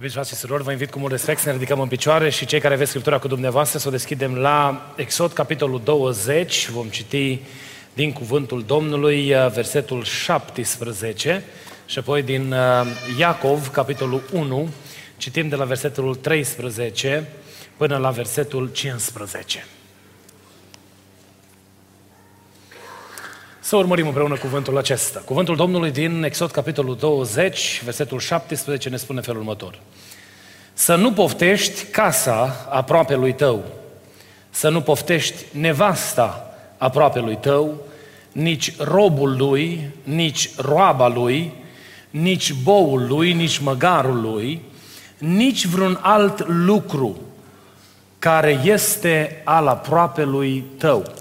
Iubiți frate și surori, vă invit cu mult respect să ne ridicăm în picioare și cei care aveți Scriptura cu dumneavoastră să o deschidem la Exod, capitolul 20. Vom citi din cuvântul Domnului, uh, versetul 17 și apoi din uh, Iacov, capitolul 1, citim de la versetul 13 până la versetul 15. Să urmărim împreună cuvântul acesta. Cuvântul Domnului din Exod, capitolul 20, versetul 17, ne spune felul următor. Să nu poftești casa aproape lui tău, să nu poftești nevasta aproape lui tău, nici robul lui, nici roaba lui, nici boul lui, nici măgarul lui, nici vreun alt lucru care este al aproape lui tău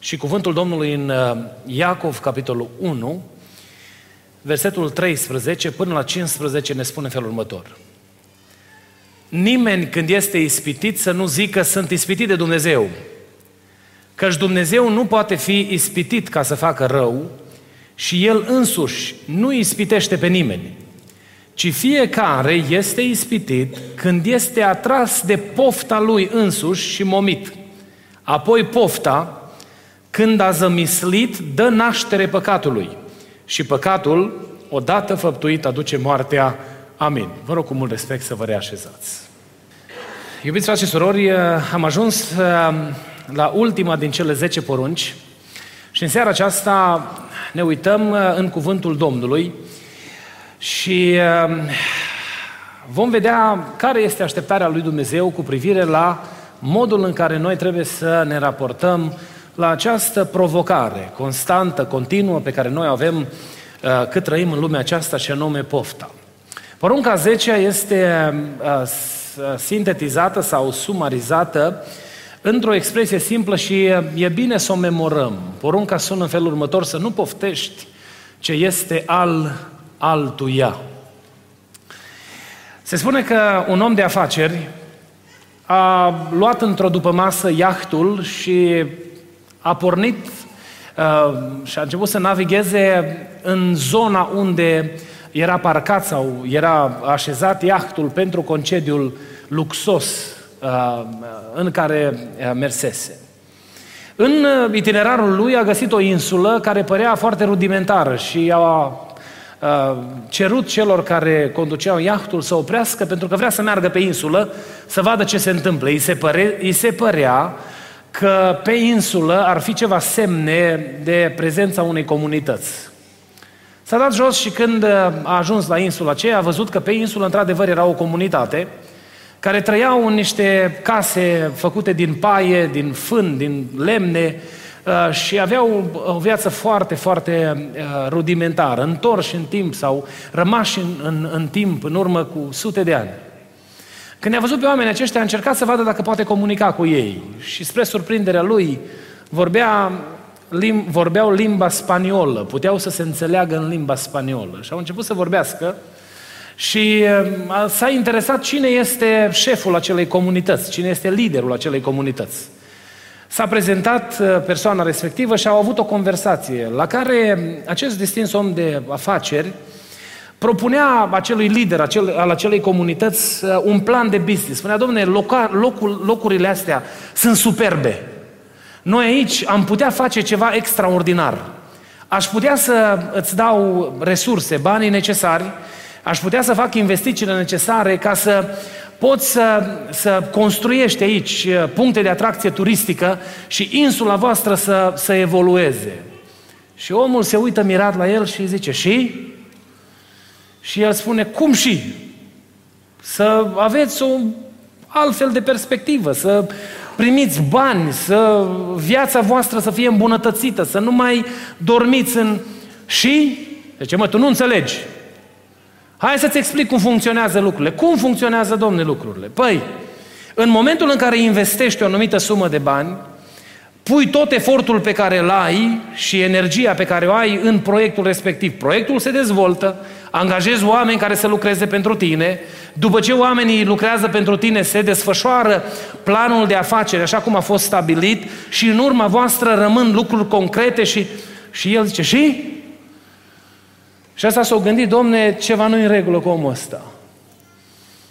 și cuvântul Domnului în uh, Iacov, capitolul 1, versetul 13 până la 15 ne spune felul următor. Nimeni când este ispitit să nu zică sunt ispitit de Dumnezeu. Căci Dumnezeu nu poate fi ispitit ca să facă rău și El însuși nu ispitește pe nimeni, ci fiecare este ispitit când este atras de pofta lui însuși și momit. Apoi pofta, când a zămislit, dă naștere păcatului. Și păcatul, odată făptuit, aduce moartea. Amin. Vă rog cu mult respect să vă reașezați. Iubiți frate și surori, am ajuns uh, la ultima din cele 10 porunci și în seara aceasta ne uităm uh, în cuvântul Domnului și uh, vom vedea care este așteptarea lui Dumnezeu cu privire la modul în care noi trebuie să ne raportăm la această provocare constantă, continuă, pe care noi avem uh, cât trăim în lumea aceasta și anume pofta. Porunca 10 este uh, sintetizată sau sumarizată într-o expresie simplă și e bine să o memorăm. Porunca sună în felul următor, să nu poftești ce este al altuia. Se spune că un om de afaceri a luat într-o dupămasă iahtul și a pornit uh, și a început să navigheze în zona unde era parcat sau era așezat iahtul pentru concediul luxos uh, în care uh, mersese. În uh, itinerarul lui a găsit o insulă care părea foarte rudimentară și a cerut celor care conduceau iahtul să oprească pentru că vrea să meargă pe insulă să vadă ce se întâmplă. Îi se, păre, îi se părea că pe insulă ar fi ceva semne de prezența unei comunități. S-a dat jos și când a ajuns la insula aceea, a văzut că pe insulă, într-adevăr, era o comunitate care trăiau în niște case făcute din paie, din fân, din lemne uh, și aveau o viață foarte, foarte uh, rudimentară, întorși în timp sau rămași în, în, în timp, în urmă cu sute de ani. Când ne-a văzut pe oamenii aceștia, a încercat să vadă dacă poate comunica cu ei. Și spre surprinderea lui, vorbea, lim, vorbeau limba spaniolă, puteau să se înțeleagă în limba spaniolă. Și au început să vorbească și uh, s-a interesat cine este șeful acelei comunități, cine este liderul acelei comunități. S-a prezentat uh, persoana respectivă și au avut o conversație la care acest distins om de afaceri propunea acelui lider acel, al acelei comunități uh, un plan de business. Spunea, domnule, loca, locul, locurile astea sunt superbe. Noi aici am putea face ceva extraordinar. Aș putea să îți dau resurse, banii necesari, aș putea să fac investițiile necesare ca să poți să, să construiești aici uh, puncte de atracție turistică și insula voastră să, să evolueze. Și omul se uită mirat la el și zice, și? Și el spune, cum și? Să aveți o altfel de perspectivă, să primiți bani, să viața voastră să fie îmbunătățită, să nu mai dormiți în... Și? Deci, mă, tu nu înțelegi. Hai să-ți explic cum funcționează lucrurile. Cum funcționează, domne, lucrurile? Păi, În momentul în care investești o anumită sumă de bani, pui tot efortul pe care îl ai și energia pe care o ai în proiectul respectiv. Proiectul se dezvoltă, angajezi oameni care să lucreze pentru tine, după ce oamenii lucrează pentru tine, se desfășoară planul de afaceri așa cum a fost stabilit și în urma voastră rămân lucruri concrete și, și el zice, și? Și asta s-a gândit, domne, ceva nu în regulă cu omul ăsta.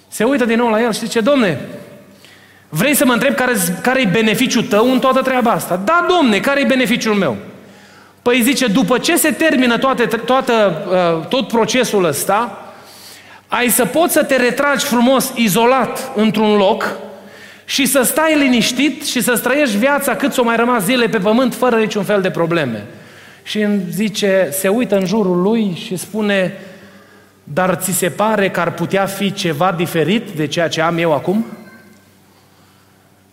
Se uită din nou la el și zice, domne, vrei să mă întreb care, care e beneficiul tău în toată treaba asta? Da, domne, care e beneficiul meu? Păi zice, după ce se termină toate, toată, uh, tot procesul ăsta, ai să poți să te retragi frumos, izolat, într-un loc și să stai liniștit și să trăiești viața cât s-o mai rămas zile pe pământ fără niciun fel de probleme. Și îmi zice, se uită în jurul lui și spune, dar ți se pare că ar putea fi ceva diferit de ceea ce am eu acum?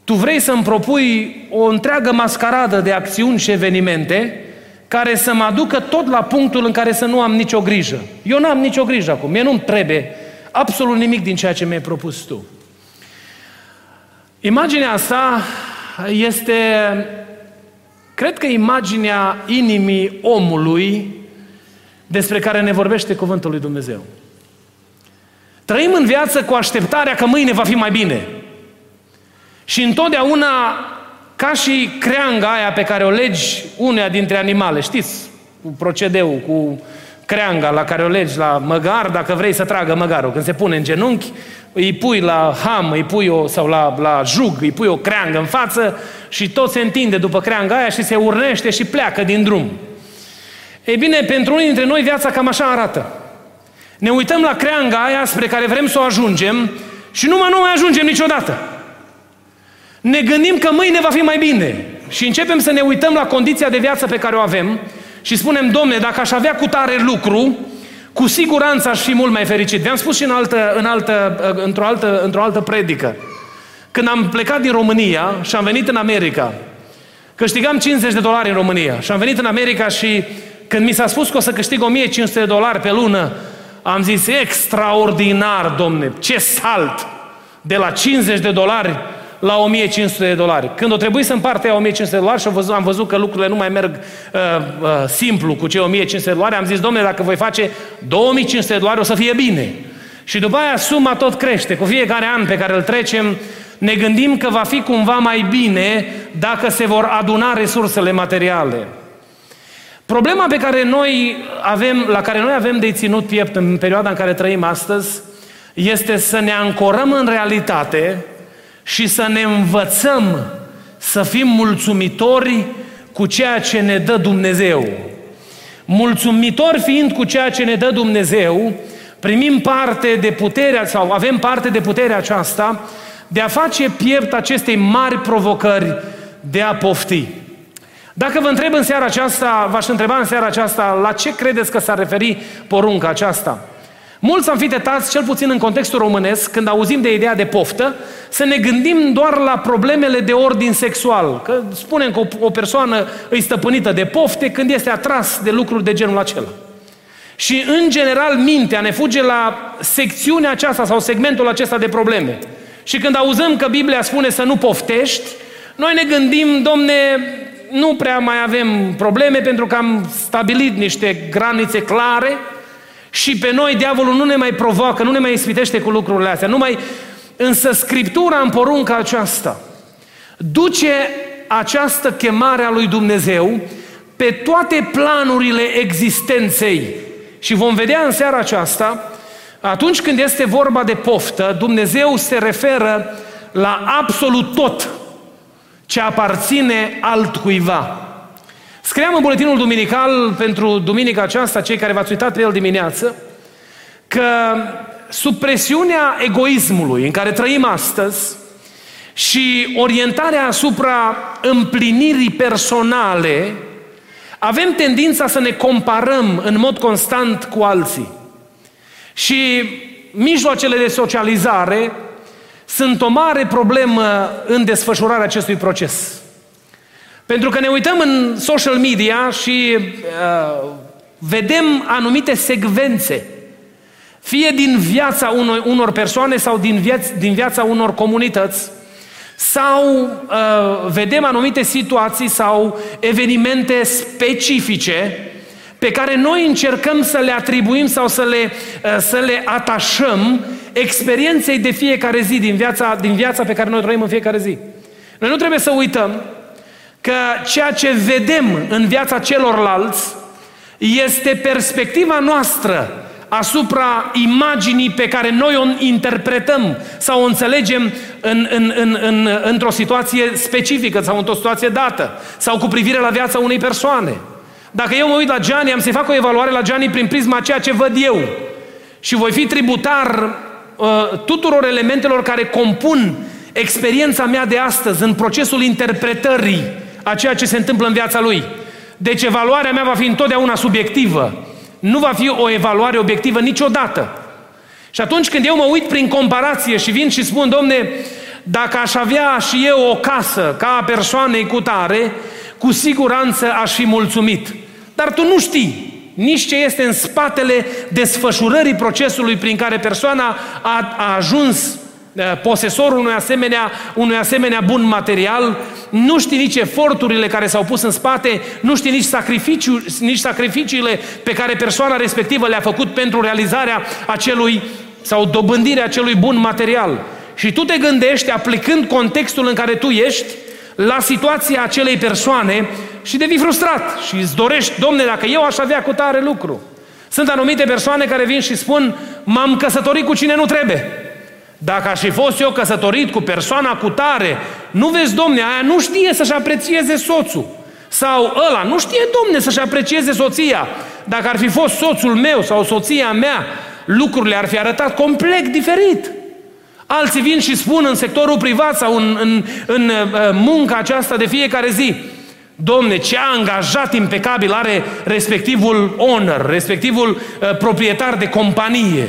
Tu vrei să-mi propui o întreagă mascaradă de acțiuni și evenimente care să mă aducă tot la punctul în care să nu am nicio grijă. Eu nu am nicio grijă acum, mie nu-mi trebuie absolut nimic din ceea ce mi-ai propus tu. Imaginea asta este, cred că imaginea inimii omului despre care ne vorbește Cuvântul lui Dumnezeu. Trăim în viață cu așteptarea că mâine va fi mai bine. Și întotdeauna ca și creanga aia pe care o legi uneia dintre animale, știți, cu procedeul, cu creanga la care o legi la măgar, dacă vrei să tragă măgarul. Când se pune în genunchi, îi pui la ham, îi pui o, sau la, la jug, îi pui o creangă în față și tot se întinde după creanga aia și se urnește și pleacă din drum. Ei bine, pentru unii dintre noi viața cam așa arată. Ne uităm la creanga aia spre care vrem să o ajungem și numai nu mai ajungem niciodată ne gândim că mâine va fi mai bine. Și începem să ne uităm la condiția de viață pe care o avem și spunem, domne, dacă aș avea cu tare lucru, cu siguranță aș fi mult mai fericit. Vi-am spus și în altă, în altă, într-o, altă, într-o altă predică. Când am plecat din România și am venit în America, câștigam 50 de dolari în România și am venit în America și când mi s-a spus că o să câștig 1500 de dolari pe lună, am zis, extraordinar, domne, ce salt! De la 50 de dolari la 1500 de dolari. Când o trebuie să împarte 1500 de dolari și am văzut, am văzut că lucrurile nu mai merg uh, uh, simplu cu cei 1500 de dolari, am zis, domnule, dacă voi face 2500 de dolari, o să fie bine. Și după aia suma tot crește. Cu fiecare an pe care îl trecem, ne gândim că va fi cumva mai bine dacă se vor aduna resursele materiale. Problema pe care noi avem, la care noi avem de ținut piept în perioada în care trăim astăzi, este să ne ancorăm în realitate și să ne învățăm să fim mulțumitori cu ceea ce ne dă Dumnezeu. Mulțumitori fiind cu ceea ce ne dă Dumnezeu, primim parte de puterea sau avem parte de puterea aceasta de a face piept acestei mari provocări de a pofti. Dacă vă întreb în seara aceasta, v-aș întreba în seara aceasta, la ce credeți că s-ar referi porunca aceasta? Mulți am fi tentați, cel puțin în contextul românesc, când auzim de ideea de poftă, să ne gândim doar la problemele de ordin sexual. Că spunem că o, persoană îi stăpânită de pofte când este atras de lucruri de genul acela. Și în general mintea ne fuge la secțiunea aceasta sau segmentul acesta de probleme. Și când auzăm că Biblia spune să nu poftești, noi ne gândim, domne, nu prea mai avem probleme pentru că am stabilit niște granițe clare, și pe noi diavolul nu ne mai provoacă, nu ne mai ispitește cu lucrurile astea. Nu mai... Însă Scriptura în porunca aceasta duce această chemare a lui Dumnezeu pe toate planurile existenței. Și vom vedea în seara aceasta, atunci când este vorba de poftă, Dumnezeu se referă la absolut tot ce aparține altcuiva. Scriam în buletinul duminical pentru duminica aceasta, cei care v-ați uitat pe el dimineață, că sub presiunea egoismului în care trăim astăzi și orientarea asupra împlinirii personale, avem tendința să ne comparăm în mod constant cu alții. Și mijloacele de socializare sunt o mare problemă în desfășurarea acestui proces. Pentru că ne uităm în social media și uh, vedem anumite secvențe. fie din viața unor, unor persoane sau din, viaț, din viața unor comunități, sau uh, vedem anumite situații sau evenimente specifice pe care noi încercăm să le atribuim sau să le, uh, să le atașăm experienței de fiecare zi, din viața, din viața pe care noi trăim în fiecare zi. Noi nu trebuie să uităm că ceea ce vedem în viața celorlalți este perspectiva noastră asupra imaginii pe care noi o interpretăm sau o înțelegem în, în, în, în, într-o situație specifică sau într-o situație dată sau cu privire la viața unei persoane. Dacă eu mă uit la Gianni, am să-i fac o evaluare la Gianni prin prisma ceea ce văd eu. Și voi fi tributar uh, tuturor elementelor care compun experiența mea de astăzi în procesul interpretării a ceea ce se întâmplă în viața lui. Deci evaluarea mea va fi întotdeauna subiectivă. Nu va fi o evaluare obiectivă niciodată. Și atunci când eu mă uit prin comparație și vin și spun, domne, dacă aș avea și eu o casă ca a persoanei cu tare, cu siguranță aș fi mulțumit. Dar tu nu știi nici ce este în spatele desfășurării procesului prin care persoana a, a ajuns Eh, posesorul unui asemenea, unui asemenea bun material, nu știi nici eforturile care s-au pus în spate, nu știi nici, sacrificiu, nici sacrificiile pe care persoana respectivă le-a făcut pentru realizarea acelui sau dobândirea acelui bun material. Și tu te gândești, aplicând contextul în care tu ești, la situația acelei persoane și devii frustrat și îți dorești, domne, dacă eu aș avea cu tare lucru. Sunt anumite persoane care vin și spun, m-am căsătorit cu cine nu trebuie. Dacă aș fi fost eu căsătorit cu persoana cu tare, nu vezi, domne, aia nu știe să-și aprecieze soțul. Sau ăla nu știe, domne, să-și aprecieze soția. Dacă ar fi fost soțul meu sau soția mea, lucrurile ar fi arătat complet diferit. Alții vin și spun în sectorul privat sau în, în, în uh, munca aceasta de fiecare zi, Domne, ce angajat impecabil are respectivul owner, respectivul uh, proprietar de companie.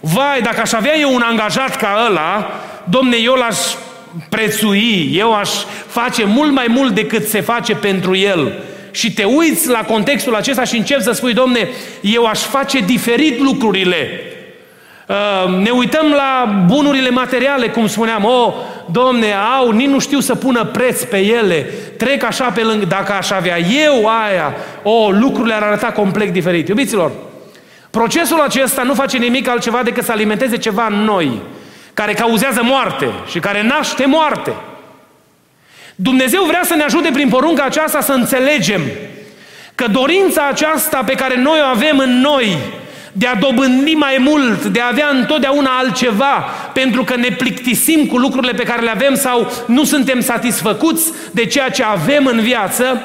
Vai, dacă aș avea eu un angajat ca ăla, domne, eu l-aș prețui, eu aș face mult mai mult decât se face pentru el. Și te uiți la contextul acesta și începi să spui, domne, eu aș face diferit lucrurile. Uh, ne uităm la bunurile materiale, cum spuneam, o, oh, domne, au, nici nu știu să pună preț pe ele, trec așa pe lângă, dacă aș avea eu aia, o, oh, lucrurile ar arăta complet diferit. Iubiților, Procesul acesta nu face nimic altceva decât să alimenteze ceva în noi, care cauzează moarte și care naște moarte. Dumnezeu vrea să ne ajute prin porunca aceasta să înțelegem că dorința aceasta pe care noi o avem în noi, de a dobândi mai mult, de a avea întotdeauna altceva, pentru că ne plictisim cu lucrurile pe care le avem sau nu suntem satisfăcuți de ceea ce avem în viață,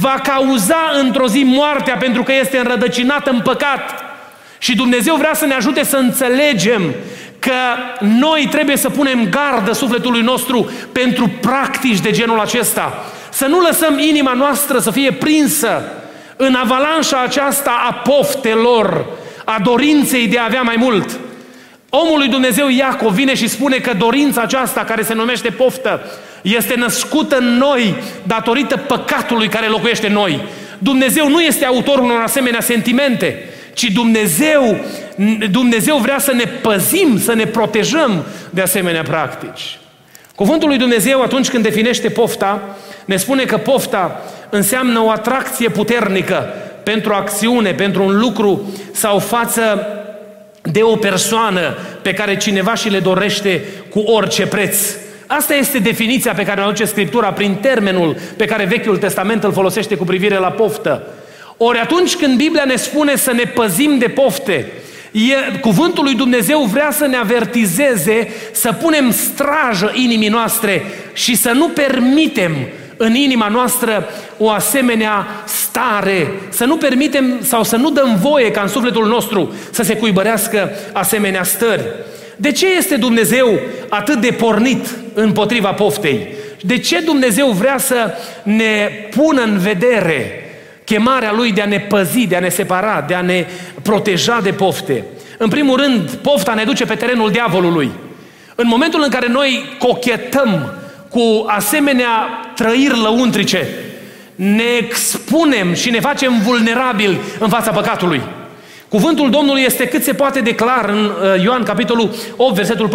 va cauza într-o zi moartea pentru că este înrădăcinată în păcat. Și Dumnezeu vrea să ne ajute să înțelegem că noi trebuie să punem gardă sufletului nostru pentru practici de genul acesta. Să nu lăsăm inima noastră să fie prinsă în avalanșa aceasta a poftelor, a dorinței de a avea mai mult. Omul lui Dumnezeu Iacov vine și spune că dorința aceasta care se numește poftă este născută în noi datorită păcatului care locuiește în noi. Dumnezeu nu este autorul unor asemenea sentimente ci Dumnezeu, Dumnezeu vrea să ne păzim, să ne protejăm de asemenea practici. Cuvântul lui Dumnezeu, atunci când definește pofta, ne spune că pofta înseamnă o atracție puternică pentru acțiune, pentru un lucru sau față de o persoană pe care cineva și le dorește cu orice preț. Asta este definiția pe care o aduce Scriptura prin termenul pe care Vechiul Testament îl folosește cu privire la poftă. Ori atunci când Biblia ne spune să ne păzim de pofte, e, cuvântul lui Dumnezeu vrea să ne avertizeze să punem strajă inimii noastre și să nu permitem în inima noastră o asemenea stare, să nu permitem sau să nu dăm voie ca în sufletul nostru să se cuibărească asemenea stări. De ce este Dumnezeu atât de pornit împotriva poftei? De ce Dumnezeu vrea să ne pună în vedere chemarea lui de a ne păzi, de a ne separa, de a ne proteja de pofte. În primul rând, pofta ne duce pe terenul diavolului. În momentul în care noi cochetăm cu asemenea trăiri lăuntrice, ne expunem și ne facem vulnerabili în fața păcatului. Cuvântul Domnului este cât se poate declar în uh, Ioan capitolul 8, versetul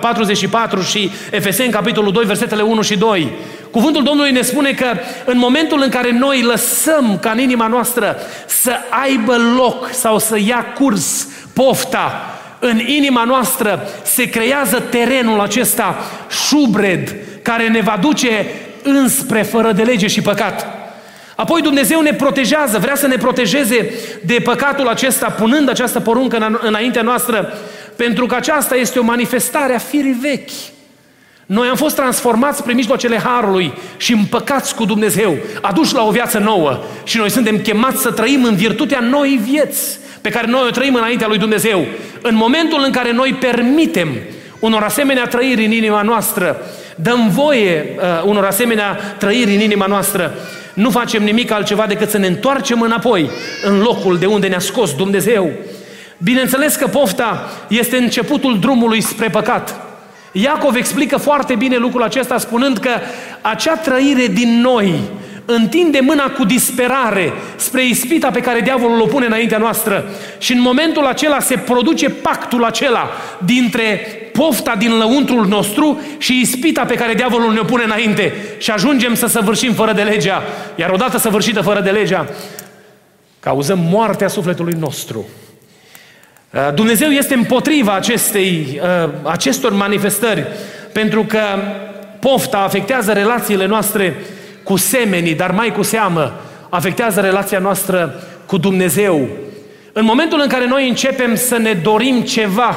44 și Efeseni capitolul 2, versetele 1 și 2. Cuvântul Domnului ne spune că în momentul în care noi lăsăm ca în inima noastră să aibă loc sau să ia curs pofta, în inima noastră se creează terenul acesta șubred care ne va duce înspre fără de lege și păcat. Apoi Dumnezeu ne protejează, vrea să ne protejeze de păcatul acesta, punând această poruncă înaintea noastră, pentru că aceasta este o manifestare a firii vechi. Noi am fost transformați prin mijloacele Harului și împăcați cu Dumnezeu, aduși la o viață nouă și noi suntem chemați să trăim în virtutea noii vieți pe care noi o trăim înaintea lui Dumnezeu. În momentul în care noi permitem unor asemenea trăiri în inima noastră, dăm voie uh, unor asemenea trăiri în inima noastră, nu facem nimic altceva decât să ne întoarcem înapoi în locul de unde ne-a scos Dumnezeu. Bineînțeles că pofta este începutul drumului spre păcat. Iacov explică foarte bine lucrul acesta spunând că acea trăire din noi întinde mâna cu disperare spre ispita pe care diavolul o pune înaintea noastră și în momentul acela se produce pactul acela dintre pofta din lăuntrul nostru și ispita pe care diavolul ne-o pune înainte și ajungem să săvârșim fără de legea. Iar odată săvârșită fără de legea, cauzăm moartea sufletului nostru. Uh, Dumnezeu este împotriva acestei, uh, acestor manifestări pentru că pofta afectează relațiile noastre cu semenii, dar mai cu seamă afectează relația noastră cu Dumnezeu. În momentul în care noi începem să ne dorim ceva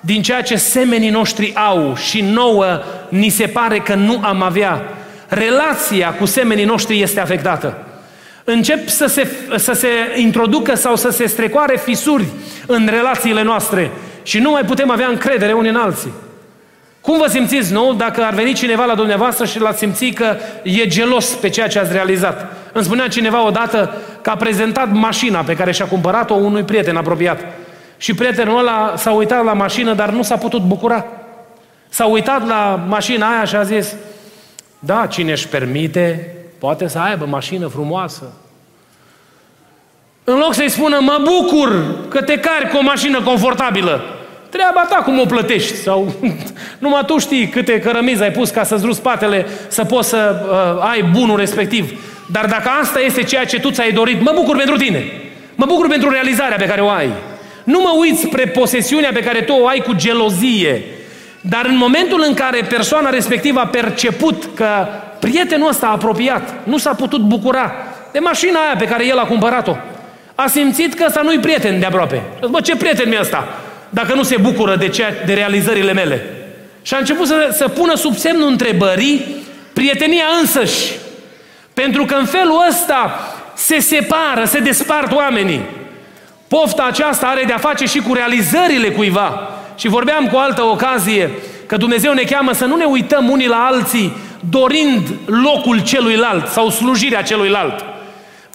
din ceea ce semenii noștri au și nouă ni se pare că nu am avea, relația cu semenii noștri este afectată. Încep să se, să se introducă sau să se strecoare fisuri în relațiile noastre și nu mai putem avea încredere unii în alții. Cum vă simțiți, nu? Dacă ar veni cineva la dumneavoastră și l-ați simți că e gelos pe ceea ce ați realizat. Îmi spunea cineva odată că a prezentat mașina pe care și-a cumpărat-o unui prieten apropiat. Și prietenul ăla s-a uitat la mașină, dar nu s-a putut bucura. S-a uitat la mașina aia și a zis, da, cine își permite, poate să aibă mașină frumoasă. În loc să-i spună, mă bucur că te cari cu o mașină confortabilă, Treaba ta cum o plătești sau numai tu știi câte cărămizi ai pus ca să-ți rupi spatele să poți să uh, ai bunul respectiv. Dar dacă asta este ceea ce tu ți-ai dorit, mă bucur pentru tine. Mă bucur pentru realizarea pe care o ai. Nu mă uiți spre posesiunea pe care tu o ai cu gelozie. Dar în momentul în care persoana respectivă a perceput că prietenul ăsta apropiat nu s-a putut bucura de mașina aia pe care el a cumpărat-o, a simțit că ăsta nu-i prieten de aproape. Bă, ce prieten mi ăsta? Dacă nu se bucură de, ceea, de realizările mele. Și a început să, să pună sub semnul întrebării prietenia însăși. Pentru că în felul ăsta se separă, se despart oamenii. Pofta aceasta are de-a face și cu realizările cuiva. Și vorbeam cu altă ocazie că Dumnezeu ne cheamă să nu ne uităm unii la alții dorind locul celuilalt sau slujirea celuilalt.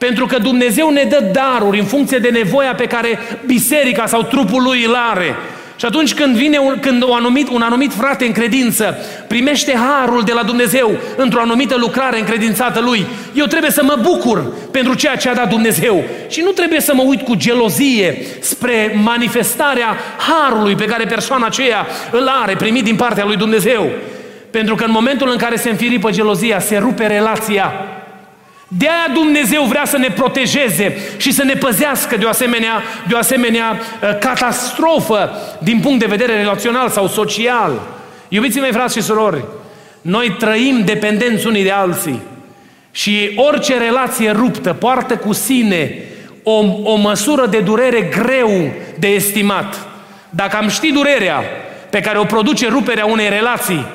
Pentru că Dumnezeu ne dă daruri în funcție de nevoia pe care biserica sau trupul lui îl are. Și atunci când vine un, când un, anumit, un anumit frate în credință primește harul de la Dumnezeu într-o anumită lucrare încredințată lui, eu trebuie să mă bucur pentru ceea ce a dat Dumnezeu. Și nu trebuie să mă uit cu gelozie spre manifestarea harului pe care persoana aceea îl are primit din partea lui Dumnezeu. Pentru că în momentul în care se înfiripă gelozia, se rupe relația de aia Dumnezeu vrea să ne protejeze și să ne păzească de o asemenea, de o asemenea uh, catastrofă din punct de vedere relațional sau social. Iubiții mei, frați și surori, noi trăim dependenți unii de alții și orice relație ruptă poartă cu sine o, o măsură de durere greu de estimat. Dacă am ști durerea pe care o produce ruperea unei relații,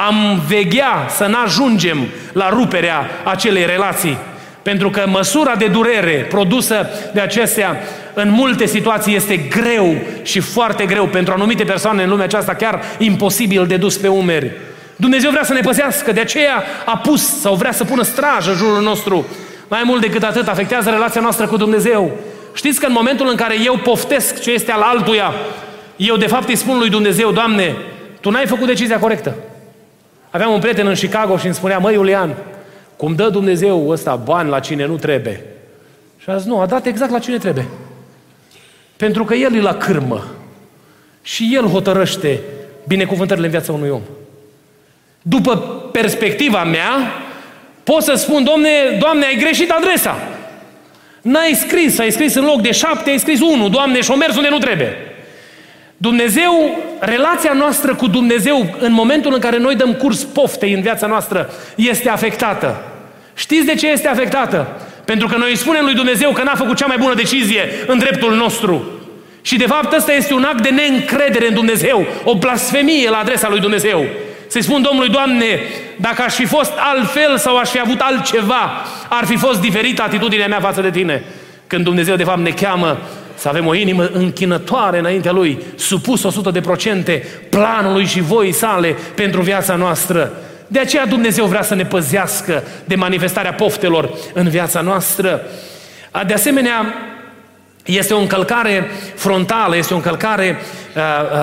am veghea să nu ajungem la ruperea acelei relații. Pentru că măsura de durere produsă de acestea în multe situații este greu și foarte greu pentru anumite persoane în lumea aceasta, chiar imposibil de dus pe umeri. Dumnezeu vrea să ne păzească, de aceea a pus sau vrea să pună strajă în jurul nostru. Mai mult decât atât, afectează relația noastră cu Dumnezeu. Știți că în momentul în care eu poftesc ce este al altuia, eu de fapt îi spun lui Dumnezeu, Doamne, Tu n-ai făcut decizia corectă. Aveam un prieten în Chicago și îmi spunea, măi Iulian, cum dă Dumnezeu ăsta bani la cine nu trebuie. Și a zis, nu, a dat exact la cine trebuie. Pentru că El e la cârmă și El hotărăște binecuvântările în viața unui om. După perspectiva mea, pot să spun, domne, Doamne, ai greșit adresa. N-ai scris, ai scris în loc de șapte, ai scris unu, Doamne, și o mers unde nu trebuie. Dumnezeu, relația noastră cu Dumnezeu în momentul în care noi dăm curs poftei în viața noastră este afectată. Știți de ce este afectată? Pentru că noi îi spunem lui Dumnezeu că n-a făcut cea mai bună decizie în dreptul nostru. Și de fapt ăsta este un act de neîncredere în Dumnezeu, o blasfemie la adresa lui Dumnezeu. Să-i spun Domnului, Doamne, dacă aș fi fost altfel sau aș fi avut altceva, ar fi fost diferită atitudinea mea față de tine. Când Dumnezeu de fapt ne cheamă să avem o inimă închinătoare înaintea Lui, supus 100 de procente planului și voii sale pentru viața noastră. De aceea Dumnezeu vrea să ne păzească de manifestarea poftelor în viața noastră. De asemenea, este o încălcare frontală, este o încălcare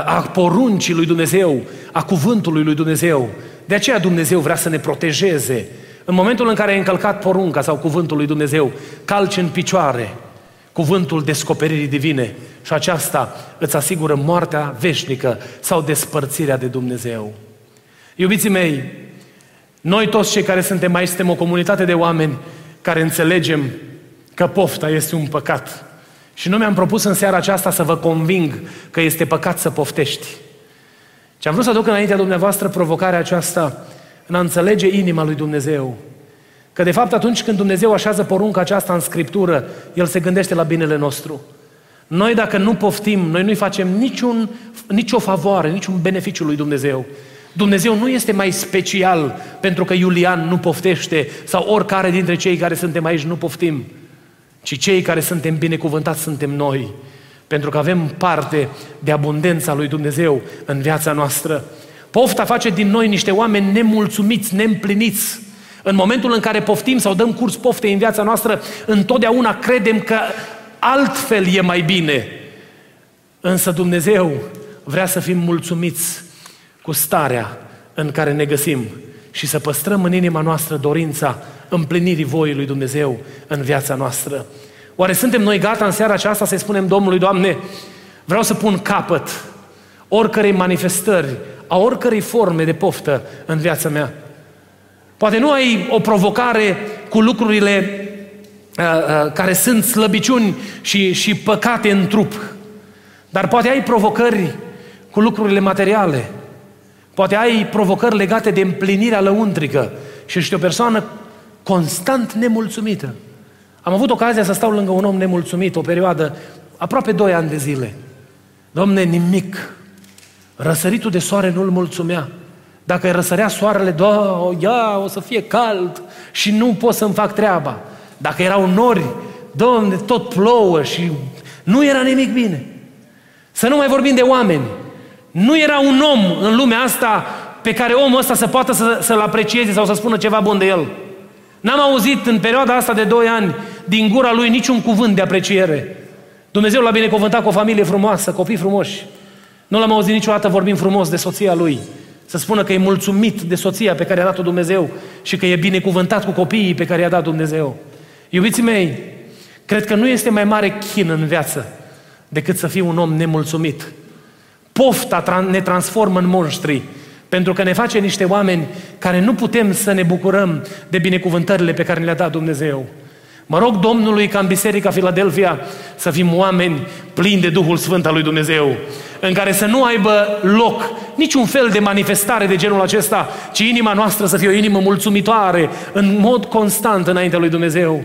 a poruncii lui Dumnezeu, a cuvântului lui Dumnezeu. De aceea Dumnezeu vrea să ne protejeze. În momentul în care ai încălcat porunca sau cuvântul lui Dumnezeu, calci în picioare cuvântul descoperirii divine și aceasta îți asigură moartea veșnică sau despărțirea de Dumnezeu. Iubiții mei, noi toți cei care suntem aici suntem o comunitate de oameni care înțelegem că pofta este un păcat. Și nu mi-am propus în seara aceasta să vă conving că este păcat să poftești. Ce am vrut să aduc înaintea dumneavoastră provocarea aceasta în a înțelege inima lui Dumnezeu. Că de fapt atunci când Dumnezeu așează porunca aceasta în Scriptură, El se gândește la binele nostru. Noi dacă nu poftim, noi nu-i facem niciun, nicio favoare, niciun beneficiu lui Dumnezeu. Dumnezeu nu este mai special pentru că Iulian nu poftește sau oricare dintre cei care suntem aici nu poftim, ci cei care suntem binecuvântați suntem noi, pentru că avem parte de abundența lui Dumnezeu în viața noastră. Pofta face din noi niște oameni nemulțumiți, neîmpliniți. În momentul în care poftim sau dăm curs poftei în viața noastră, întotdeauna credem că altfel e mai bine. Însă Dumnezeu vrea să fim mulțumiți cu starea în care ne găsim și să păstrăm în inima noastră dorința împlinirii voii lui Dumnezeu în viața noastră. Oare suntem noi gata în seara aceasta să-i spunem Domnului, Doamne, vreau să pun capăt oricărei manifestări, a oricărei forme de poftă în viața mea. Poate nu ai o provocare cu lucrurile uh, uh, care sunt slăbiciuni și, și păcate în trup, dar poate ai provocări cu lucrurile materiale, Poate ai provocări legate de împlinirea lăuntrică și ești o persoană constant nemulțumită. Am avut ocazia să stau lângă un om nemulțumit o perioadă, aproape doi ani de zile. Domne, nimic. Răsăritul de soare nu-l mulțumea. Dacă îi răsărea soarele, da, ia, o să fie cald și nu pot să-mi fac treaba. Dacă erau nori, domne, tot plouă și nu era nimic bine. Să nu mai vorbim de oameni. Nu era un om în lumea asta pe care omul ăsta să poată să, să-l aprecieze sau să spună ceva bun de el. N-am auzit în perioada asta de doi ani din gura lui niciun cuvânt de apreciere. Dumnezeu l-a binecuvântat cu o familie frumoasă, copii frumoși. Nu l-am auzit niciodată vorbind frumos de soția lui. Să spună că e mulțumit de soția pe care a dat-o Dumnezeu și că e binecuvântat cu copiii pe care i-a dat Dumnezeu. Iubiții mei, cred că nu este mai mare chin în viață decât să fii un om nemulțumit Pofta ne transformă în monștri, pentru că ne face niște oameni care nu putem să ne bucurăm de binecuvântările pe care le-a dat Dumnezeu. Mă rog Domnului ca în Biserica Filadelfia să fim oameni plini de Duhul Sfânt al lui Dumnezeu, în care să nu aibă loc niciun fel de manifestare de genul acesta, ci inima noastră să fie o inimă mulțumitoare, în mod constant înaintea lui Dumnezeu.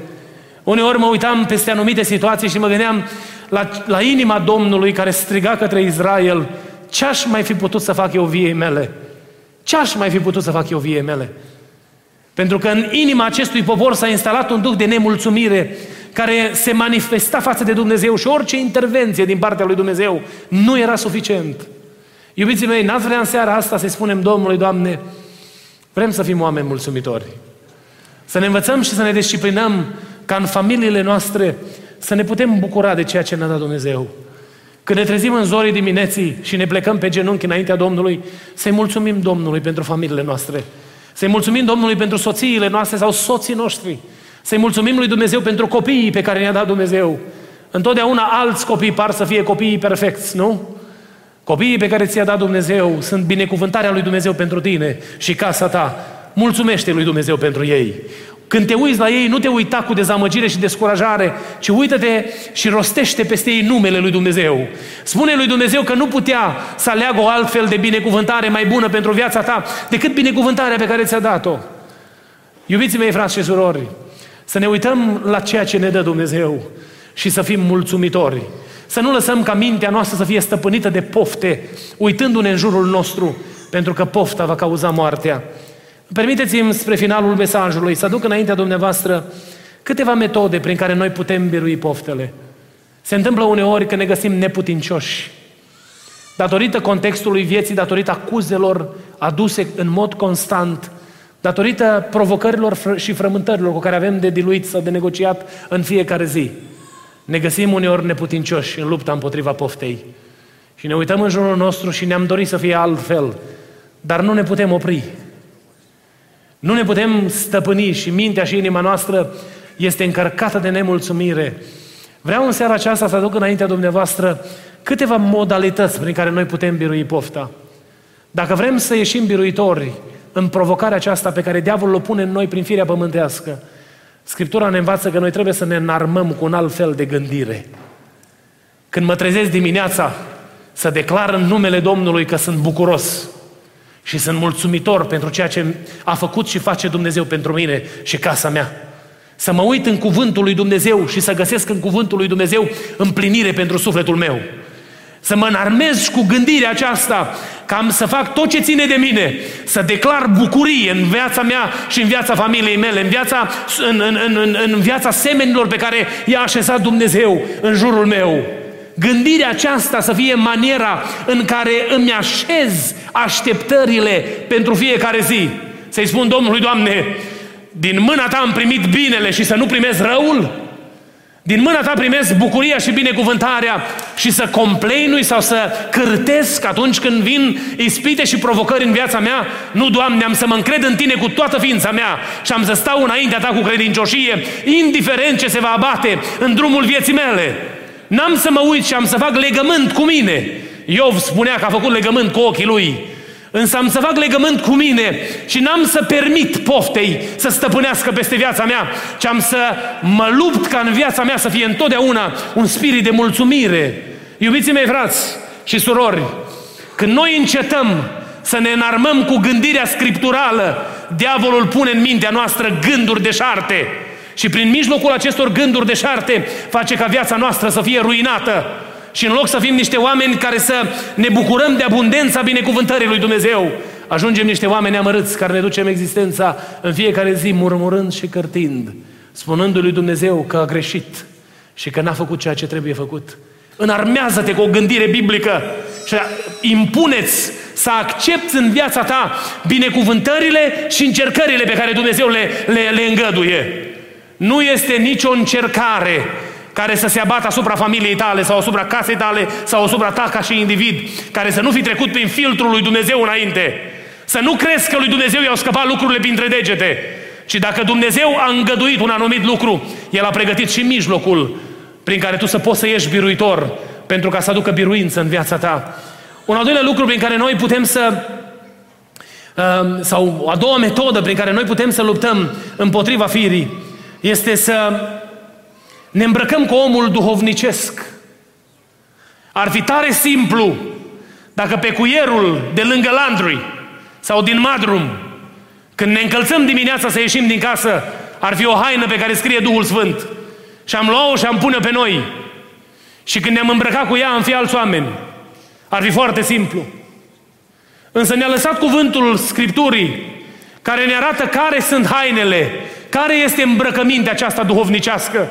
Uneori mă uitam peste anumite situații și mă gândeam, la, la inima Domnului care striga către Israel, ce aș mai fi putut să fac eu viei mele? Ce aș mai fi putut să fac eu viei mele? Pentru că în inima acestui popor s-a instalat un duh de nemulțumire care se manifesta față de Dumnezeu și orice intervenție din partea lui Dumnezeu nu era suficient. Iubiții mei, n-ați vrea în seara asta să spunem Domnului, Doamne, vrem să fim oameni mulțumitori. Să ne învățăm și să ne disciplinăm ca în familiile noastre să ne putem bucura de ceea ce ne-a dat Dumnezeu. Când ne trezim în zorii dimineții și ne plecăm pe genunchi înaintea Domnului, să-i mulțumim Domnului pentru familiile noastre. Să-i mulțumim Domnului pentru soțiile noastre sau soții noștri. Să-i mulțumim lui Dumnezeu pentru copiii pe care ne-a dat Dumnezeu. Întotdeauna alți copii par să fie copiii perfecți, nu? Copiii pe care ți-a dat Dumnezeu sunt binecuvântarea lui Dumnezeu pentru tine și casa ta. Mulțumește lui Dumnezeu pentru ei. Când te uiți la ei, nu te uita cu dezamăgire și descurajare, ci uită-te și rostește peste ei numele lui Dumnezeu. Spune lui Dumnezeu că nu putea să aleagă o altfel de binecuvântare mai bună pentru viața ta decât binecuvântarea pe care ți-a dat-o. Iubiții mei, frați și surori, să ne uităm la ceea ce ne dă Dumnezeu și să fim mulțumitori. Să nu lăsăm ca mintea noastră să fie stăpânită de pofte, uitându-ne în jurul nostru, pentru că pofta va cauza moartea. Permiteți-mi spre finalul mesajului să aduc înaintea dumneavoastră câteva metode prin care noi putem birui poftele. Se întâmplă uneori că ne găsim neputincioși. Datorită contextului vieții, datorită acuzelor aduse în mod constant, datorită provocărilor și frământărilor cu care avem de diluit sau de negociat în fiecare zi. Ne găsim uneori neputincioși în lupta împotriva poftei. Și ne uităm în jurul nostru și ne-am dorit să fie altfel, dar nu ne putem opri. Nu ne putem stăpâni și mintea și inima noastră este încărcată de nemulțumire. Vreau în seara aceasta să aduc înaintea dumneavoastră câteva modalități prin care noi putem birui pofta. Dacă vrem să ieșim biruitori în provocarea aceasta pe care diavolul o pune în noi prin firea pământească, Scriptura ne învață că noi trebuie să ne înarmăm cu un alt fel de gândire. Când mă trezesc dimineața, să declar în numele Domnului că sunt bucuros și sunt mulțumitor pentru ceea ce a făcut și face Dumnezeu pentru mine și casa mea. Să mă uit în cuvântul lui Dumnezeu și să găsesc în cuvântul lui Dumnezeu împlinire pentru sufletul meu. Să mă înarmez cu gândirea aceasta că am să fac tot ce ține de mine, să declar bucurie în viața mea și în viața familiei mele, în viața, în, în, în, în viața semenilor pe care i-a așezat Dumnezeu în jurul meu. Gândirea aceasta să fie maniera în care îmi așez așteptările pentru fiecare zi. Să-i spun Domnului, Doamne, din mâna Ta am primit binele și să nu primesc răul? Din mâna ta primesc bucuria și binecuvântarea și să compleinui sau să cârtesc atunci când vin ispite și provocări în viața mea. Nu, Doamne, am să mă încred în Tine cu toată ființa mea și am să stau înaintea Ta cu credincioșie, indiferent ce se va abate în drumul vieții mele. N-am să mă uit și am să fac legământ cu mine. Iov spunea că a făcut legământ cu ochii lui. Însă am să fac legământ cu mine și n-am să permit poftei să stăpânească peste viața mea, ci am să mă lupt ca în viața mea să fie întotdeauna un spirit de mulțumire. Iubiții mei frați și surori, când noi încetăm să ne înarmăm cu gândirea scripturală, diavolul pune în mintea noastră gânduri deșarte și prin mijlocul acestor gânduri deșarte face ca viața noastră să fie ruinată. Și în loc să fim niște oameni care să ne bucurăm de abundența binecuvântării lui Dumnezeu, ajungem niște oameni amărâți care ne ducem existența în fiecare zi murmurând și cărtind, spunându-i lui Dumnezeu că a greșit și că n-a făcut ceea ce trebuie făcut. Înarmează-te cu o gândire biblică și impuneți să accepti în viața ta binecuvântările și încercările pe care Dumnezeu le, le, le îngăduie. Nu este nicio încercare care să se abată asupra familiei tale sau asupra casei tale sau asupra ta ca și individ, care să nu fi trecut prin filtrul lui Dumnezeu înainte. Să nu crezi că lui Dumnezeu i-au scăpat lucrurile printre degete, ci dacă Dumnezeu a îngăduit un anumit lucru, El a pregătit și mijlocul prin care tu să poți să ieși biruitor pentru ca să aducă biruință în viața ta. Un al doilea lucru prin care noi putem să um, sau a doua metodă prin care noi putem să luptăm împotriva firii este să ne îmbrăcăm cu omul duhovnicesc. Ar fi tare simplu dacă pe cuierul de lângă landrui sau din madrum, când ne încălțăm dimineața să ieșim din casă, ar fi o haină pe care scrie Duhul Sfânt. Și am luat-o și am pune pe noi. Și când ne-am îmbrăcat cu ea, am fi alți oameni. Ar fi foarte simplu. Însă ne-a lăsat cuvântul Scripturii care ne arată care sunt hainele, care este îmbrăcămintea aceasta duhovnicească.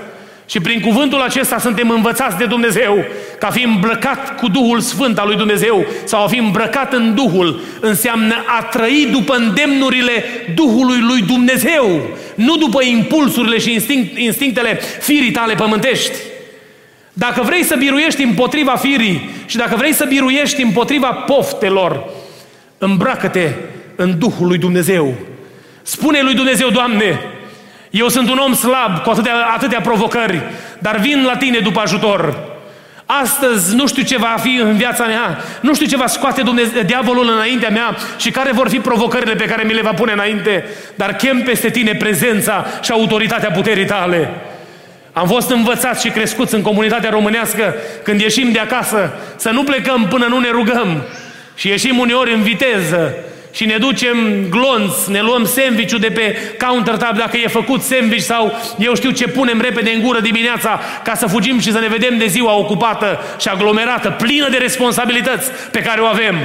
Și prin cuvântul acesta suntem învățați de Dumnezeu ca fi îmbrăcat cu Duhul Sfânt al lui Dumnezeu sau a fi îmbrăcat în Duhul înseamnă a trăi după îndemnurile Duhului lui Dumnezeu, nu după impulsurile și instinct, instinctele firii tale pământești. Dacă vrei să biruiești împotriva firii și dacă vrei să biruiești împotriva poftelor, îmbracă-te în Duhul lui Dumnezeu. Spune lui Dumnezeu, Doamne, eu sunt un om slab cu atâtea, atâtea provocări, dar vin la tine după ajutor. Astăzi nu știu ce va fi în viața mea, nu știu ce va scoate Dumnezeu, diavolul înaintea mea și care vor fi provocările pe care mi le va pune înainte, dar chem peste tine prezența și autoritatea puterii tale. Am fost învățați și crescuți în comunitatea românească când ieșim de acasă să nu plecăm până nu ne rugăm și ieșim uneori în viteză și ne ducem glonț, ne luăm sandwich de pe countertop dacă e făcut sandwich sau eu știu ce punem repede în gură dimineața ca să fugim și să ne vedem de ziua ocupată și aglomerată, plină de responsabilități pe care o avem.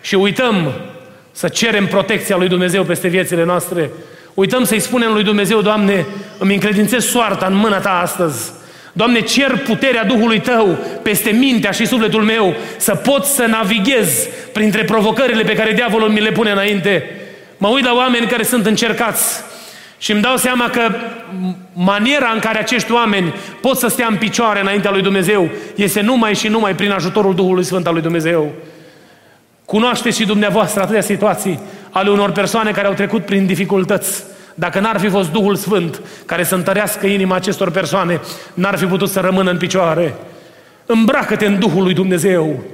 Și uităm să cerem protecția lui Dumnezeu peste viețile noastre. Uităm să-i spunem lui Dumnezeu, Doamne, îmi încredințez soarta în mâna Ta astăzi. Doamne, cer puterea Duhului Tău peste mintea și sufletul meu să pot să navighez printre provocările pe care diavolul mi le pune înainte. Mă uit la oameni care sunt încercați și îmi dau seama că maniera în care acești oameni pot să stea în picioare înaintea lui Dumnezeu este numai și numai prin ajutorul Duhului Sfânt al lui Dumnezeu. Cunoașteți și dumneavoastră atâtea situații ale unor persoane care au trecut prin dificultăți dacă n-ar fi fost Duhul Sfânt care să întărească inima acestor persoane, n-ar fi putut să rămână în picioare. Îmbracă-te în Duhul lui Dumnezeu.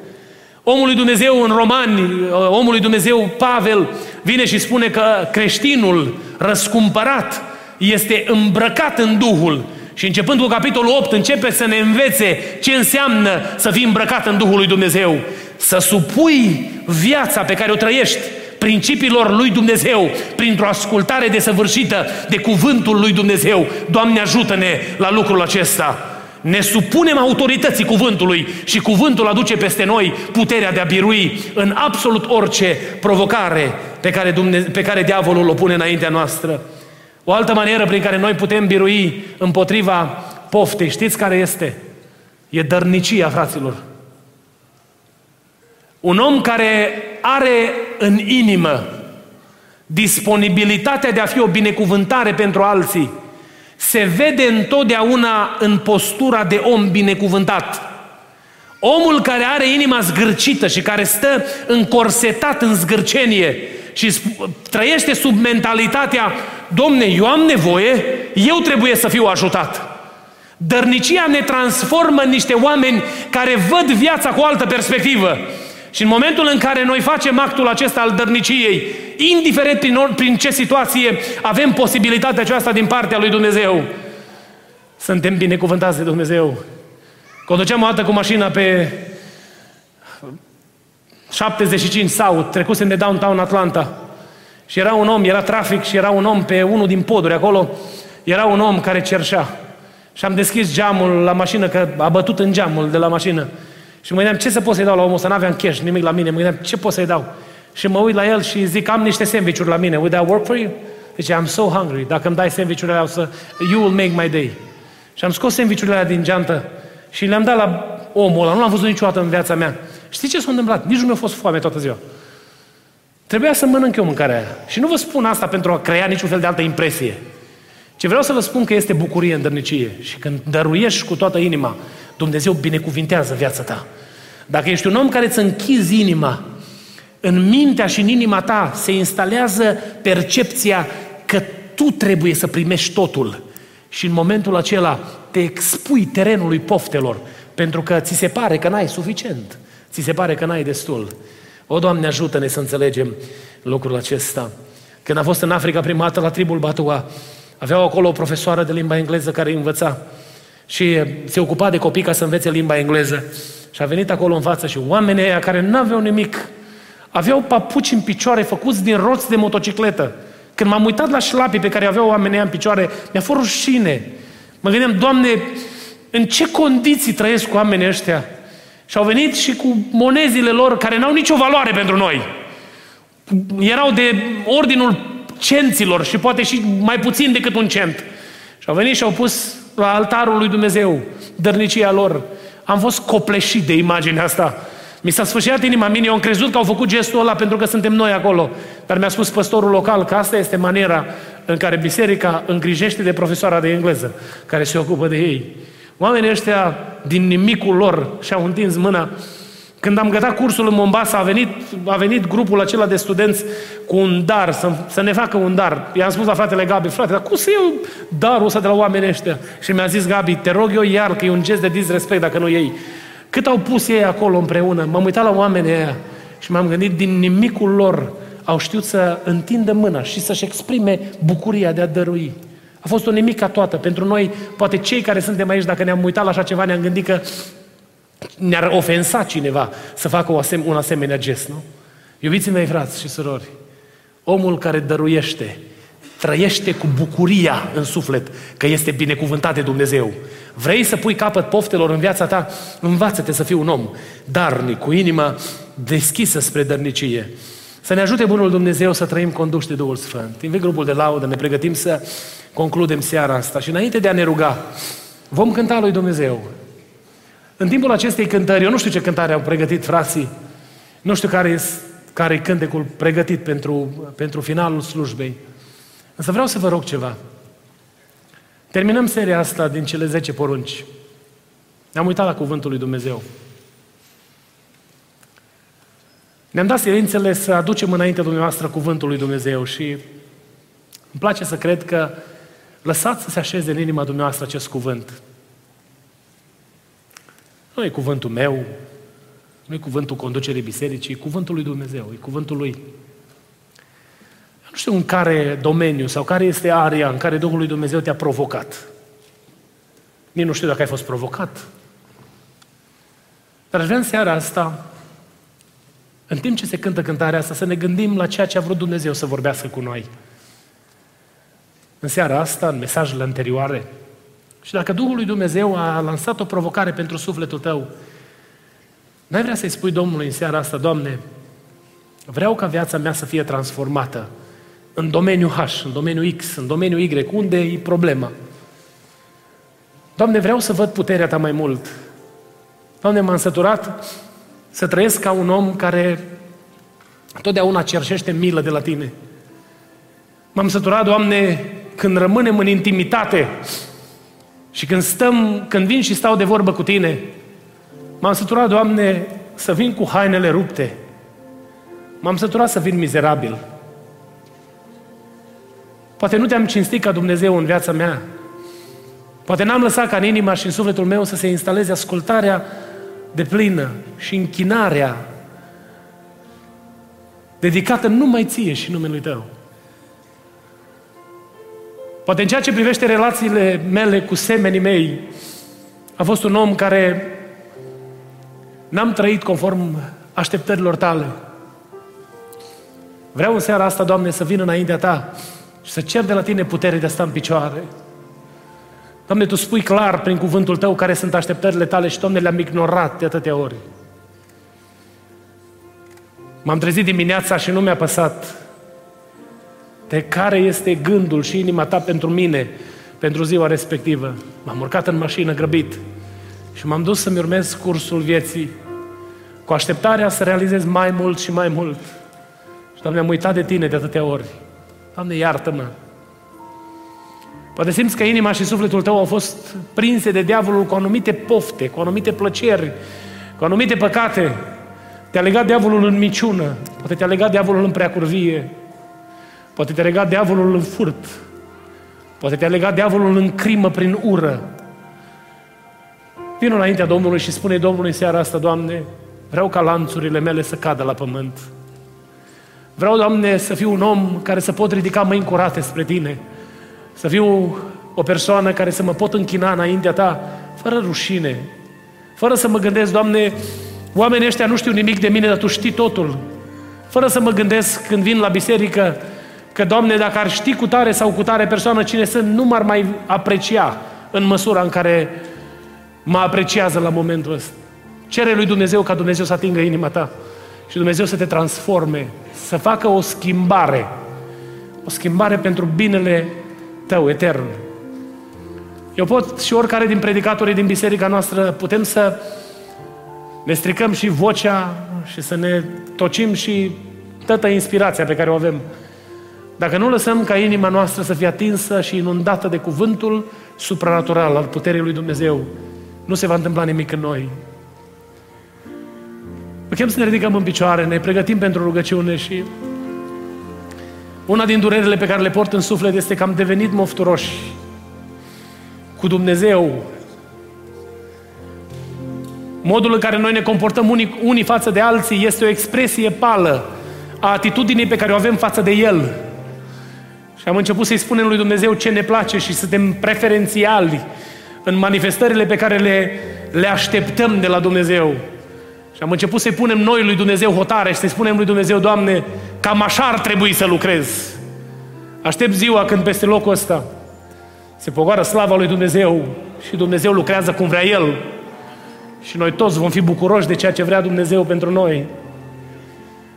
Omul lui Dumnezeu în Romani, omul lui Dumnezeu Pavel vine și spune că creștinul răscumpărat este îmbrăcat în Duhul. Și începând cu capitolul 8 începe să ne învețe ce înseamnă să fii îmbrăcat în Duhul lui Dumnezeu. Să supui viața pe care o trăiești principiilor lui Dumnezeu printr-o ascultare desăvârșită de cuvântul lui Dumnezeu. Doamne ajută-ne la lucrul acesta. Ne supunem autorității cuvântului și cuvântul aduce peste noi puterea de a birui în absolut orice provocare pe care, Dumnezeu, pe care diavolul o pune înaintea noastră. O altă manieră prin care noi putem birui împotriva poftei, știți care este? E dărnicia, fraților. Un om care are în inimă disponibilitatea de a fi o binecuvântare pentru alții, se vede întotdeauna în postura de om binecuvântat. Omul care are inima zgârcită și care stă încorsetat în zgârcenie și trăiește sub mentalitatea Domne, eu am nevoie, eu trebuie să fiu ajutat. Dărnicia ne transformă în niște oameni care văd viața cu o altă perspectivă. Și în momentul în care noi facem actul acesta al dărniciei, indiferent prin, prin ce situație avem posibilitatea aceasta din partea lui Dumnezeu, suntem binecuvântați de Dumnezeu. Conduceam o dată cu mașina pe 75 sau trecusem de downtown Atlanta și era un om, era trafic și era un om pe unul din poduri acolo, era un om care cerșea. Și am deschis geamul la mașină, că a bătut în geamul de la mașină. Și mă gândeam ce să pot să-i dau la omul ăsta, n-aveam cash, nimic la mine, mă gândeam ce pot să-i dau. Și mă uit la el și zic, am niște sandwich la mine, would that work for you? Zice, I'm so hungry, dacă îmi dai sandwich-urile alea, să, you will make my day. Și am scos sandwich-urile alea din geantă și le-am dat la omul ăla, nu l-am văzut niciodată în viața mea. Știți ce s-a întâmplat? Nici nu mi-a fost foame toată ziua. Trebuia să mănânc eu mâncarea aia. Și nu vă spun asta pentru a crea niciun fel de altă impresie. Ce vreau să vă spun că este bucurie în dărnicie. Și când dăruiești cu toată inima, Dumnezeu binecuvintează viața ta. Dacă ești un om care îți închizi inima, în mintea și în inima ta se instalează percepția că tu trebuie să primești totul. Și în momentul acela te expui terenului poftelor, pentru că ți se pare că n-ai suficient. Ți se pare că n-ai destul. O, Doamne, ajută-ne să înțelegem lucrul acesta. Când a fost în Africa prima dată la tribul Batua, aveau acolo o profesoară de limba engleză care îi învăța și se ocupa de copii ca să învețe limba engleză. Și a venit acolo în față și oamenii ăia care nu aveau nimic, aveau papuci în picioare făcuți din roți de motocicletă. Când m-am uitat la șlapii pe care aveau oamenii ăia în picioare, mi-a fost rușine. Mă gândeam, Doamne, în ce condiții trăiesc cu oamenii ăștia? Și au venit și cu monezile lor care n-au nicio valoare pentru noi. Erau de ordinul centilor și poate și mai puțin decât un cent. Și au venit și au pus la altarul lui Dumnezeu dărnicia lor. Am fost copleșit de imaginea asta. Mi s-a sfârșit inima mine, eu am crezut că au făcut gestul ăla pentru că suntem noi acolo. Dar mi-a spus păstorul local că asta este maniera în care biserica îngrijește de profesoara de engleză, care se ocupă de ei. Oamenii ăștia, din nimicul lor, și-au întins mâna Când am gătat cursul în Mombasa, a venit, a venit grupul acela de studenți cu un dar, să, să ne facă un dar. I-am spus la fratele Gabi, frate, dar cum să iau darul ăsta de la oamenii ăștia? Și mi-a zis Gabi, te rog eu iar, că e un gest de disrespect dacă nu iei. Cât au pus ei acolo împreună? M-am uitat la oamenii ăia și m-am gândit, din nimicul lor au știut să întindă mâna și să-și exprime bucuria de a dărui. A fost o nimica toată. Pentru noi, poate cei care suntem aici, dacă ne-am uitat la așa ceva, ne-am gândit că ne-ar ofensa cineva să facă un asemenea gest, nu? Iubiții mei, frați și surori, omul care dăruiește, trăiește cu bucuria în suflet că este binecuvântat de Dumnezeu. Vrei să pui capăt poftelor în viața ta? Învață-te să fii un om darnic, cu inima deschisă spre dărnicie. Să ne ajute Bunul Dumnezeu să trăim conduși de Duhul Sfânt. Invit grupul de laudă, ne pregătim să concludem seara asta și înainte de a ne ruga, vom cânta lui Dumnezeu. În timpul acestei cântări, eu nu știu ce cântare au pregătit frații, nu știu care e care cântecul pregătit pentru, pentru finalul slujbei. Însă vreau să vă rog ceva. Terminăm seria asta din cele 10 porunci. Ne-am uitat la Cuvântul lui Dumnezeu. Ne-am dat silințele să aducem înainte dumneavoastră Cuvântul lui Dumnezeu și îmi place să cred că lăsați să se așeze în inima dumneavoastră acest cuvânt. Nu e cuvântul meu, nu e cuvântul conducerii bisericii, e cuvântul lui Dumnezeu, e cuvântul lui. Eu nu știu în care domeniu sau care este area în care Duhul lui Dumnezeu te-a provocat. Nici nu știu dacă ai fost provocat. Dar aș vrea în seara asta, în timp ce se cântă cântarea asta, să ne gândim la ceea ce a vrut Dumnezeu să vorbească cu noi. În seara asta, în mesajele anterioare, și dacă Duhul lui Dumnezeu a lansat o provocare pentru sufletul tău, n-ai vrea să-i spui Domnului în seara asta, Doamne, vreau ca viața mea să fie transformată în domeniul H, în domeniul X, în domeniul Y, unde e problema? Doamne, vreau să văd puterea Ta mai mult. Doamne, m-am săturat să trăiesc ca un om care totdeauna cerșește milă de la Tine. M-am săturat, Doamne, când rămânem în intimitate și când stăm, când vin și stau de vorbă cu tine, m-am săturat, Doamne, să vin cu hainele rupte. M-am săturat să vin mizerabil. Poate nu te-am cinstit ca Dumnezeu în viața mea. Poate n-am lăsat ca în inima și în sufletul meu să se instaleze ascultarea de plină și închinarea dedicată numai ție și numelui tău. Poate în ceea ce privește relațiile mele cu semenii mei, a fost un om care n-am trăit conform așteptărilor tale. Vreau în seara asta, Doamne, să vin înaintea Ta și să cer de la Tine putere de a sta în picioare. Doamne, Tu spui clar prin cuvântul Tău care sunt așteptările Tale și, Doamne, le-am ignorat de atâtea ori. M-am trezit dimineața și nu mi-a păsat de care este gândul și inima ta pentru mine, pentru ziua respectivă. M-am urcat în mașină grăbit și m-am dus să-mi urmez cursul vieții cu așteptarea să realizez mai mult și mai mult. Și, Doamne, am uitat de Tine de atâtea ori. Doamne, iartă-mă! Poate simți că inima și sufletul tău au fost prinse de diavolul cu anumite pofte, cu anumite plăceri, cu anumite păcate. Te-a legat diavolul în miciună, poate te-a legat diavolul în preacurvie, Poate te-a legat diavolul în furt. Poate te-a legat diavolul în crimă prin ură. Vino înaintea Domnului și spune Domnului seara asta, Doamne, vreau ca lanțurile mele să cadă la pământ. Vreau, Doamne, să fiu un om care să pot ridica mâini curate spre Tine. Să fiu o persoană care să mă pot închina înaintea Ta, fără rușine. Fără să mă gândesc, Doamne, oamenii ăștia nu știu nimic de mine, dar Tu știi totul. Fără să mă gândesc când vin la biserică, Că, Doamne, dacă ar ști cu tare sau cu tare persoană cine sunt, nu m-ar mai aprecia în măsura în care mă apreciază la momentul ăsta. Cere lui Dumnezeu ca Dumnezeu să atingă inima ta și Dumnezeu să te transforme, să facă o schimbare, o schimbare pentru binele tău etern. Eu pot și oricare din predicatorii din biserica noastră putem să ne stricăm și vocea și să ne tocim și toată inspirația pe care o avem. Dacă nu lăsăm ca inima noastră să fie atinsă și inundată de cuvântul supranatural al puterii lui Dumnezeu, nu se va întâmpla nimic în noi. Vă chem să ne ridicăm în picioare, ne pregătim pentru rugăciune și una din durerile pe care le port în suflet este că am devenit mofturoși cu Dumnezeu. Modul în care noi ne comportăm unii, unii față de alții este o expresie pală a atitudinii pe care o avem față de El. Și am început să-i spunem lui Dumnezeu ce ne place și suntem preferențiali în manifestările pe care le, le așteptăm de la Dumnezeu. Și am început să-i punem noi lui Dumnezeu hotare și să-i spunem lui Dumnezeu, Doamne, cam așa ar trebui să lucrez. Aștept ziua când peste locul ăsta se pogoară slava lui Dumnezeu și Dumnezeu lucrează cum vrea El. Și noi toți vom fi bucuroși de ceea ce vrea Dumnezeu pentru noi.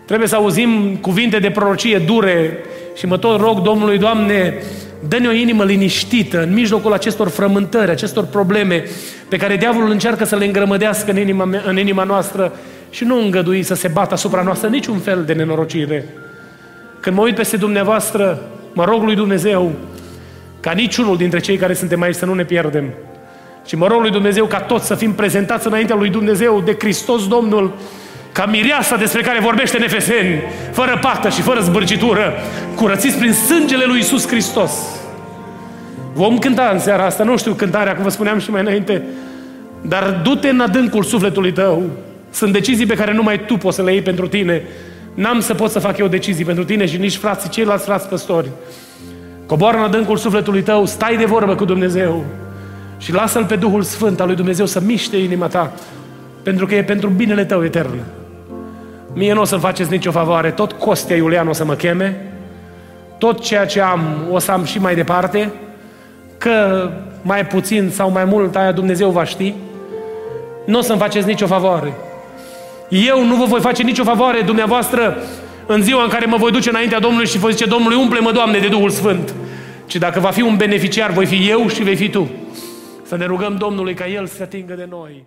Trebuie să auzim cuvinte de prorocie dure și mă tot rog Domnului, Doamne, dă-ne o inimă liniștită în mijlocul acestor frământări, acestor probleme pe care diavolul încearcă să le îngrămădească în inima, în inima noastră și nu îngădui să se bată asupra noastră niciun fel de nenorocire. Când mă uit peste dumneavoastră, mă rog lui Dumnezeu ca niciunul dintre cei care suntem aici să nu ne pierdem. Și mă rog lui Dumnezeu ca toți să fim prezentați înaintea lui Dumnezeu de Hristos Domnul, ca mireasa despre care vorbește în Efeseni, fără pată și fără zbârcitură, curățiți prin sângele lui Isus Hristos. Vom cânta în seara asta, nu știu cântarea, cum vă spuneam și mai înainte, dar du-te în adâncul sufletului tău. Sunt decizii pe care numai tu poți să le iei pentru tine. N-am să pot să fac eu decizii pentru tine și nici frații, ceilalți frați păstori. Coboară în adâncul sufletului tău, stai de vorbă cu Dumnezeu și lasă-L pe Duhul Sfânt al lui Dumnezeu să miște inima ta, pentru că e pentru binele tău etern. Mie nu o să-mi faceți nicio favoare, tot Costea Iulian o să mă cheme, tot ceea ce am o să am și mai departe, că mai puțin sau mai mult aia Dumnezeu va ști, nu o să-mi faceți nicio favoare. Eu nu vă voi face nicio favoare dumneavoastră în ziua în care mă voi duce înaintea Domnului și voi zice, Domnului, umple-mă, Doamne, de Duhul Sfânt. Ci dacă va fi un beneficiar, voi fi eu și vei fi tu. Să ne rugăm Domnului ca El să se atingă de noi.